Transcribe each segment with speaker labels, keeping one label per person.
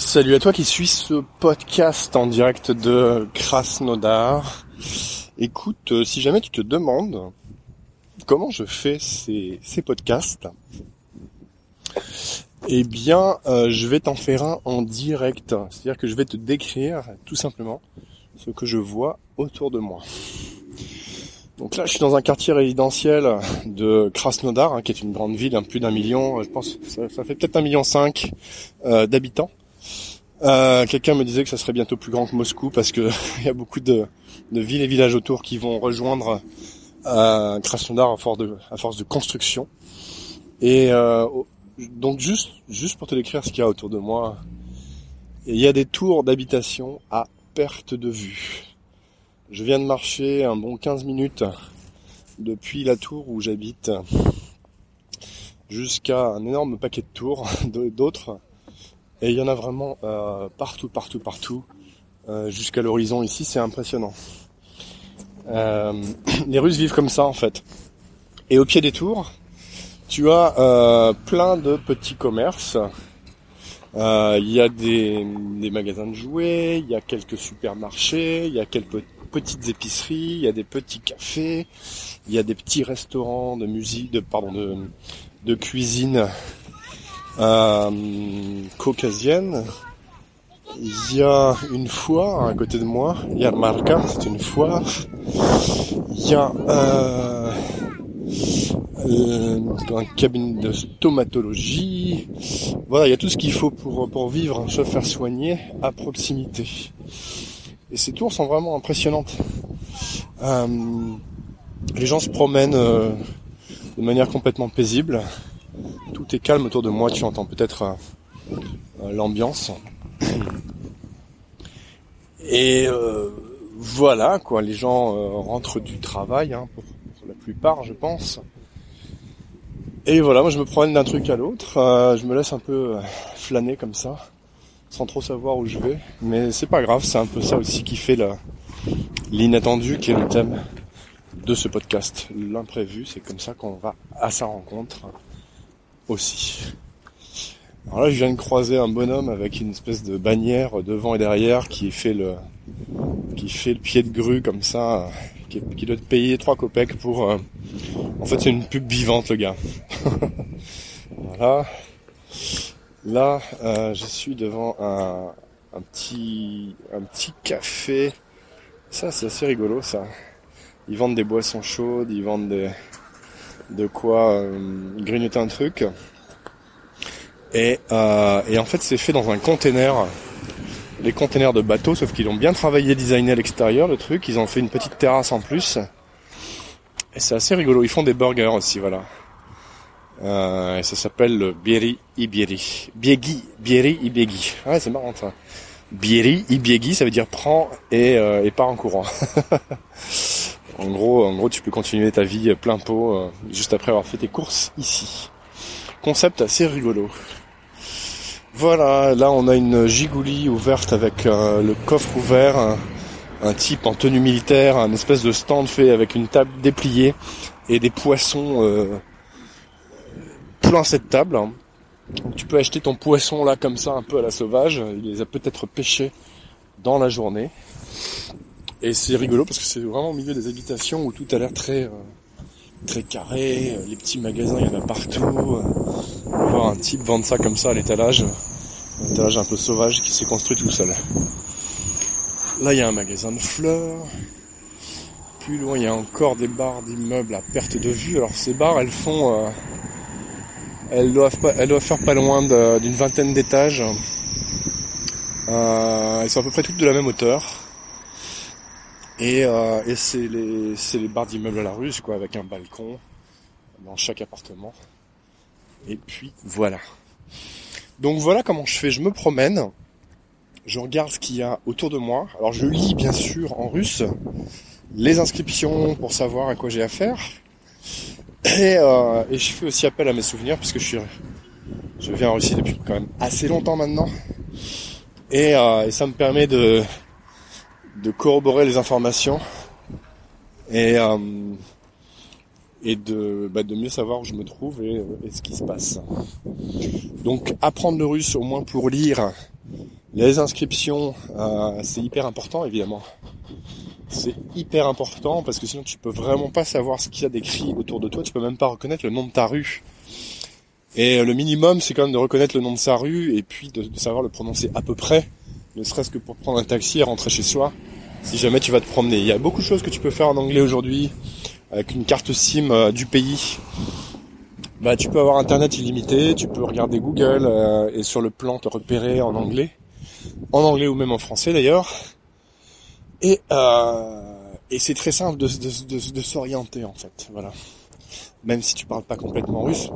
Speaker 1: Salut à toi qui suis ce podcast en direct de Krasnodar. Écoute, euh, si jamais tu te demandes comment je fais ces, podcasts, eh bien, euh, je vais t'en faire un en direct. C'est-à-dire que je vais te décrire tout simplement ce que je vois autour de moi. Donc là, je suis dans un quartier résidentiel de Krasnodar, hein, qui est une grande ville, un plus d'un million, je pense, ça, fait peut-être un million cinq euh, d'habitants. Euh, Quelqu'un me disait que ça serait bientôt plus grand que Moscou parce que il y a beaucoup de, villes et villages autour qui vont rejoindre euh, Krasnodar à force de, à force de construction. Et euh, donc juste, juste pour te décrire ce qu'il y a autour de moi, il y a des tours d'habitation à perte de vue. Je viens de marcher un bon 15 minutes depuis la tour où j'habite jusqu'à un énorme paquet de tours d'autres et il y en a vraiment euh, partout, partout, partout, euh, jusqu'à l'horizon ici, c'est impressionnant. Euh, les Russes vivent comme ça en fait. Et au pied des tours, tu as euh, plein de petits commerces. Euh, il y a des, des, magasins de jouets, il y a quelques supermarchés, il y a quelques petites épiceries, il y a des petits cafés, il y a des petits restaurants de musique, de pardon, de, de cuisine caucasienne. Il y a une foire à côté de moi, il y a Marca, c'est une foire. Il y a euh, euh, un cabinet de stomatologie. Voilà, il y a tout ce qu'il faut pour, pour vivre, se faire soigner à proximité. Et ces tours sont vraiment impressionnantes. Euh, les gens se promènent euh, de manière complètement paisible. Calme autour de moi, tu entends peut-être euh, euh, l'ambiance. Et euh, voilà, quoi, les gens rentrent du travail, hein, pour, pour, la plupart, je pense. Et voilà, moi je me promène d'un truc à l'autre, je me laisse un peu flâner comme ça, sans trop savoir où je vais. Mais c'est pas grave, c'est un peu ça aussi qui fait l'inattendu, qui est le thème de ce podcast. L'imprévu, c'est comme ça qu'on va à sa rencontre Alors là, je viens de croiser un bonhomme avec une espèce de bannière devant et derrière qui fait le, qui fait le pied de grue comme ça, qui, qui doit te payer 3 copecs pour... Euh... En fait, c'est une pub vivante, le gars. voilà. Là, euh, je suis devant un, un petit, un petit café. Ça, c'est assez rigolo, ça. Ils vendent des boissons chaudes, ils vendent des, de quoi euh, grignoter un truc. Et, euh, et en fait, c'est fait dans un container, les containers de bateau, sauf qu'ils ont bien travaillé, designé à l'extérieur le truc. Ils ont fait une petite terrasse en plus. Et c'est assez rigolo. Ils font des burgers aussi, voilà. Euh, et ça s'appelle le Bieri Ibieri. Biegi, Bieri Ibiegi. Ouais, c'est marrant ça. Bieri Ibiegi, ça veut dire prends et, euh, et pars en courant. En gros, tu peux continuer ta vie plein pot euh, juste après avoir fait tes courses ici. Concept assez rigolo. Voilà, là on a une gigoulie ouverte avec euh, le coffre ouvert, un, type en tenue militaire, un espèce de stand fait avec une table dépliée et des poissons euh, plein cette table. Tu peux acheter ton poisson là comme ça un peu à la sauvage, il les a peut-être pêchés dans la journée. Et c'est rigolo parce que c'est vraiment au milieu des habitations où tout a l'air très euh, très carré, les petits magasins il y en a partout. Voir un type vendre ça comme ça à l'étalage, un étalage un peu sauvage qui s'est construit tout seul. Là il y a un magasin de fleurs. Plus loin il y a encore des barres d'immeubles à perte de vue. Alors ces barres elles font, euh, elles doivent pas, elles doivent faire pas loin d'une vingtaine d'étages. Euh, elles sont à peu près toutes de la même hauteur. Et, euh, c'est les, barres d'immeubles à la russe, quoi, avec un balcon dans chaque appartement. Et puis voilà. Donc voilà comment je fais. Je me promène, je regarde ce qu'il y a autour de moi. Alors je lis bien sûr en russe les inscriptions pour savoir à quoi j'ai affaire. Et, euh, je fais aussi appel à mes souvenirs puisque je je viens en Russie depuis quand même assez longtemps maintenant. Et, euh, et ça me permet de de corroborer les informations et, euh, et de, bah, de mieux savoir où je me trouve et, et, ce qui se passe. Donc apprendre le russe au moins pour lire Les inscriptions, euh, c'est hyper important évidemment. C'est hyper important parce que sinon tu peux vraiment pas savoir ce qu'il y a d'écrit autour de toi, tu peux même pas reconnaître le nom de ta rue. Et le minimum, c'est quand même de reconnaître le nom de sa rue et puis de, savoir le prononcer à peu près, ne serait-ce que pour prendre un taxi et rentrer chez soi, si jamais tu vas te promener. Il y a beaucoup de choses que tu peux faire en anglais aujourd'hui, avec une carte SIM euh, du pays. Bah, tu peux avoir internet illimité, tu peux regarder Google euh, et sur le plan te repérer en anglais, en anglais ou même en français d'ailleurs. Et, euh, et c'est très simple de, s'orienter en fait, voilà. Même si tu parles pas complètement russe,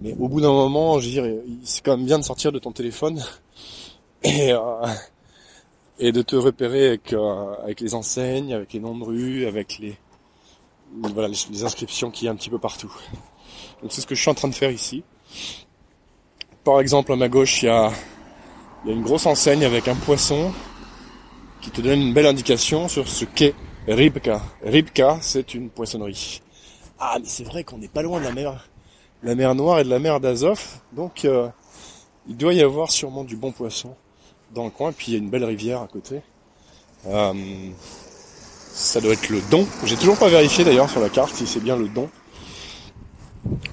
Speaker 1: mais au bout d'un moment, je veux dire, c'est quand même bien de sortir de ton téléphone et, et de te repérer avec, euh, avec les enseignes, avec les noms de rue, avec les, voilà, les, inscriptions qu'il y a un petit peu partout. Donc c'est ce que je suis en train de faire ici. Par exemple, à ma gauche, il y a, y a une grosse enseigne avec un poisson qui te donne une belle indication sur ce qu'est Ribka. Ribka, c'est une poissonnerie. Ah, mais c'est vrai qu'on n'est pas loin de la mer la mer Noire et de la mer d'Azov. Donc euh, il doit y avoir sûrement du bon poisson dans le coin. Puis il y a une belle rivière à côté. Euh, ça doit être le Don. J'ai toujours pas vérifié d'ailleurs sur la carte si c'est bien le Don.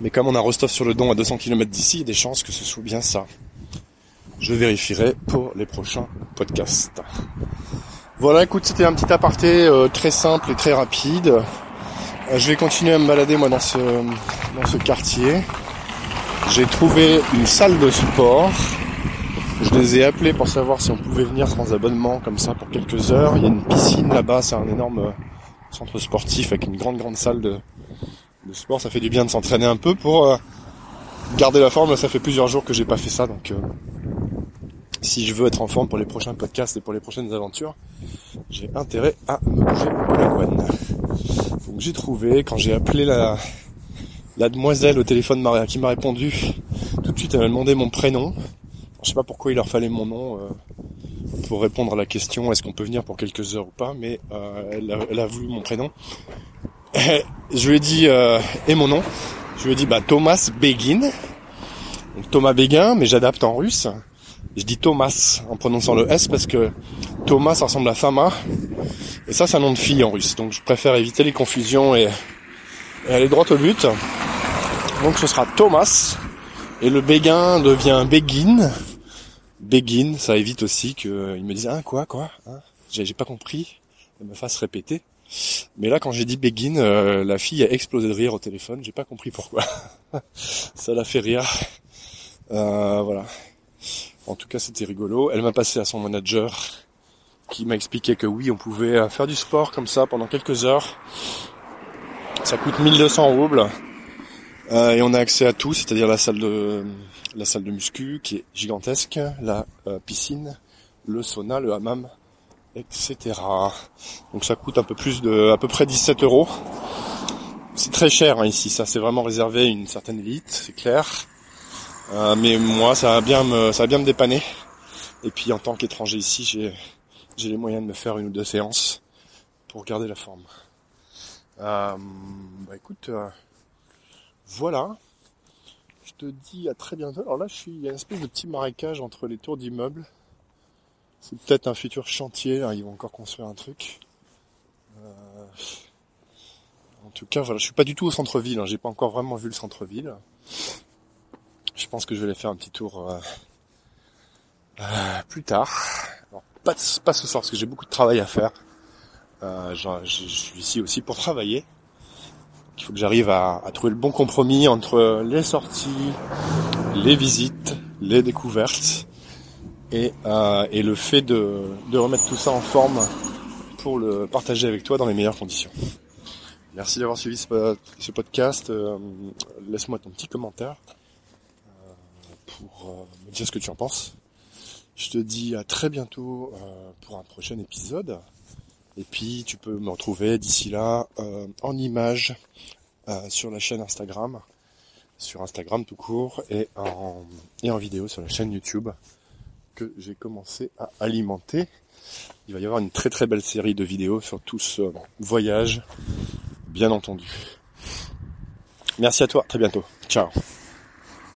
Speaker 1: Mais comme on a Rostov sur le Don à 200 km d'ici, il y a des chances que ce soit bien ça. Je vérifierai pour les prochains podcasts. Voilà, écoute, c'était un petit aparté euh, très simple et très rapide. Euh, je vais continuer à me balader moi dans ce, dans ce quartier. J'ai trouvé une salle de sport. Je les ai appelés pour savoir si on pouvait venir sans abonnement comme ça pour quelques heures. Il y a une piscine là-bas, c'est un énorme euh, centre sportif avec une grande grande salle de, de sport. Ça fait du bien de s'entraîner un peu pour euh, garder la forme. Ça fait plusieurs jours que j'ai pas fait ça, donc si je veux être en forme pour les prochains podcasts et pour les prochaines aventures, j'ai intérêt à me bouger la. Donc j'ai trouvé, quand j'ai appelé la, la demoiselle au téléphone qui m'a répondu, tout de suite elle m'a demandé mon prénom. Je sais pas pourquoi il leur fallait mon nom euh, pour répondre à la question est-ce qu'on peut venir pour quelques heures ou pas, mais euh, elle, a, voulu mon prénom. je lui ai dit euh, et mon nom. Je lui ai dit bah Thomas Begin. Donc Thomas Béguin, mais j'adapte en russe. Je dis Thomas en prononçant le S parce que Thomas ressemble à Fama. Et ça c'est un nom de fille en russe. Donc je préfère éviter les confusions et, aller droit au but. Donc ce sera Thomas. Et le Béguin devient Begin. Begin, ça évite aussi qu'il me dise ah quoi quoi hein? J'ai pas compris, elle me fasse répéter. Mais là quand j'ai dit Begin, euh, la fille a explosé de rire au téléphone, j'ai pas compris pourquoi. ça l'a fait rire. Euh, voilà. En tout cas, c'était rigolo. Elle m'a passé à son manager qui m'a expliqué que oui, on pouvait euh, faire du sport comme ça pendant quelques heures. Ça coûte 1200 roubles. Euh, et on a accès à tout, c'est-à-dire la salle de la salle de muscu qui est gigantesque, la euh, piscine, le sauna, le hammam, etc. Donc ça coûte un peu plus de à peu près 17 euros. C'est très cher hein, ici, ça c'est vraiment réservé à une certaine élite, c'est clair. Euh, mais moi, ça va bien me, ça va bien me dépanner. Et puis en tant qu'étranger ici, j'ai, j'ai les moyens de me faire une ou deux séances pour garder la forme. Euh, bah écoute, euh, voilà. Je te dis à très bientôt. Alors là, je suis, il y a une espèce de petit marécage entre les tours d'immeubles. C'est peut-être un futur chantier. Hein, ils vont encore construire un truc. en tout cas, voilà, je suis pas du tout au centre-ville. Hein, j'ai pas encore vraiment vu le centre-ville je pense que je vais aller faire un petit tour euh, euh, plus tard. pas, pas ce soir parce que j'ai beaucoup de travail à faire. Euh, je, suis ici aussi pour travailler. Il faut que j'arrive à, trouver le bon compromis entre les sorties, les visites, les découvertes et, et le fait de, de remettre tout ça en forme pour le partager avec toi dans les meilleures conditions. Merci d'avoir suivi ce, podcast. Laisse-moi ton petit commentaire pour euh, me dire ce que tu en penses. Je te dis à très bientôt euh, pour un prochain épisode. Et puis tu peux me retrouver d'ici là euh, en image sur la chaîne Instagram, sur Instagram tout court, et en, et en vidéo sur la chaîne YouTube que j'ai commencé à alimenter. Il va y avoir une très très belle série de vidéos sur tout ce voyage, bien entendu. Merci à toi, très bientôt. Ciao.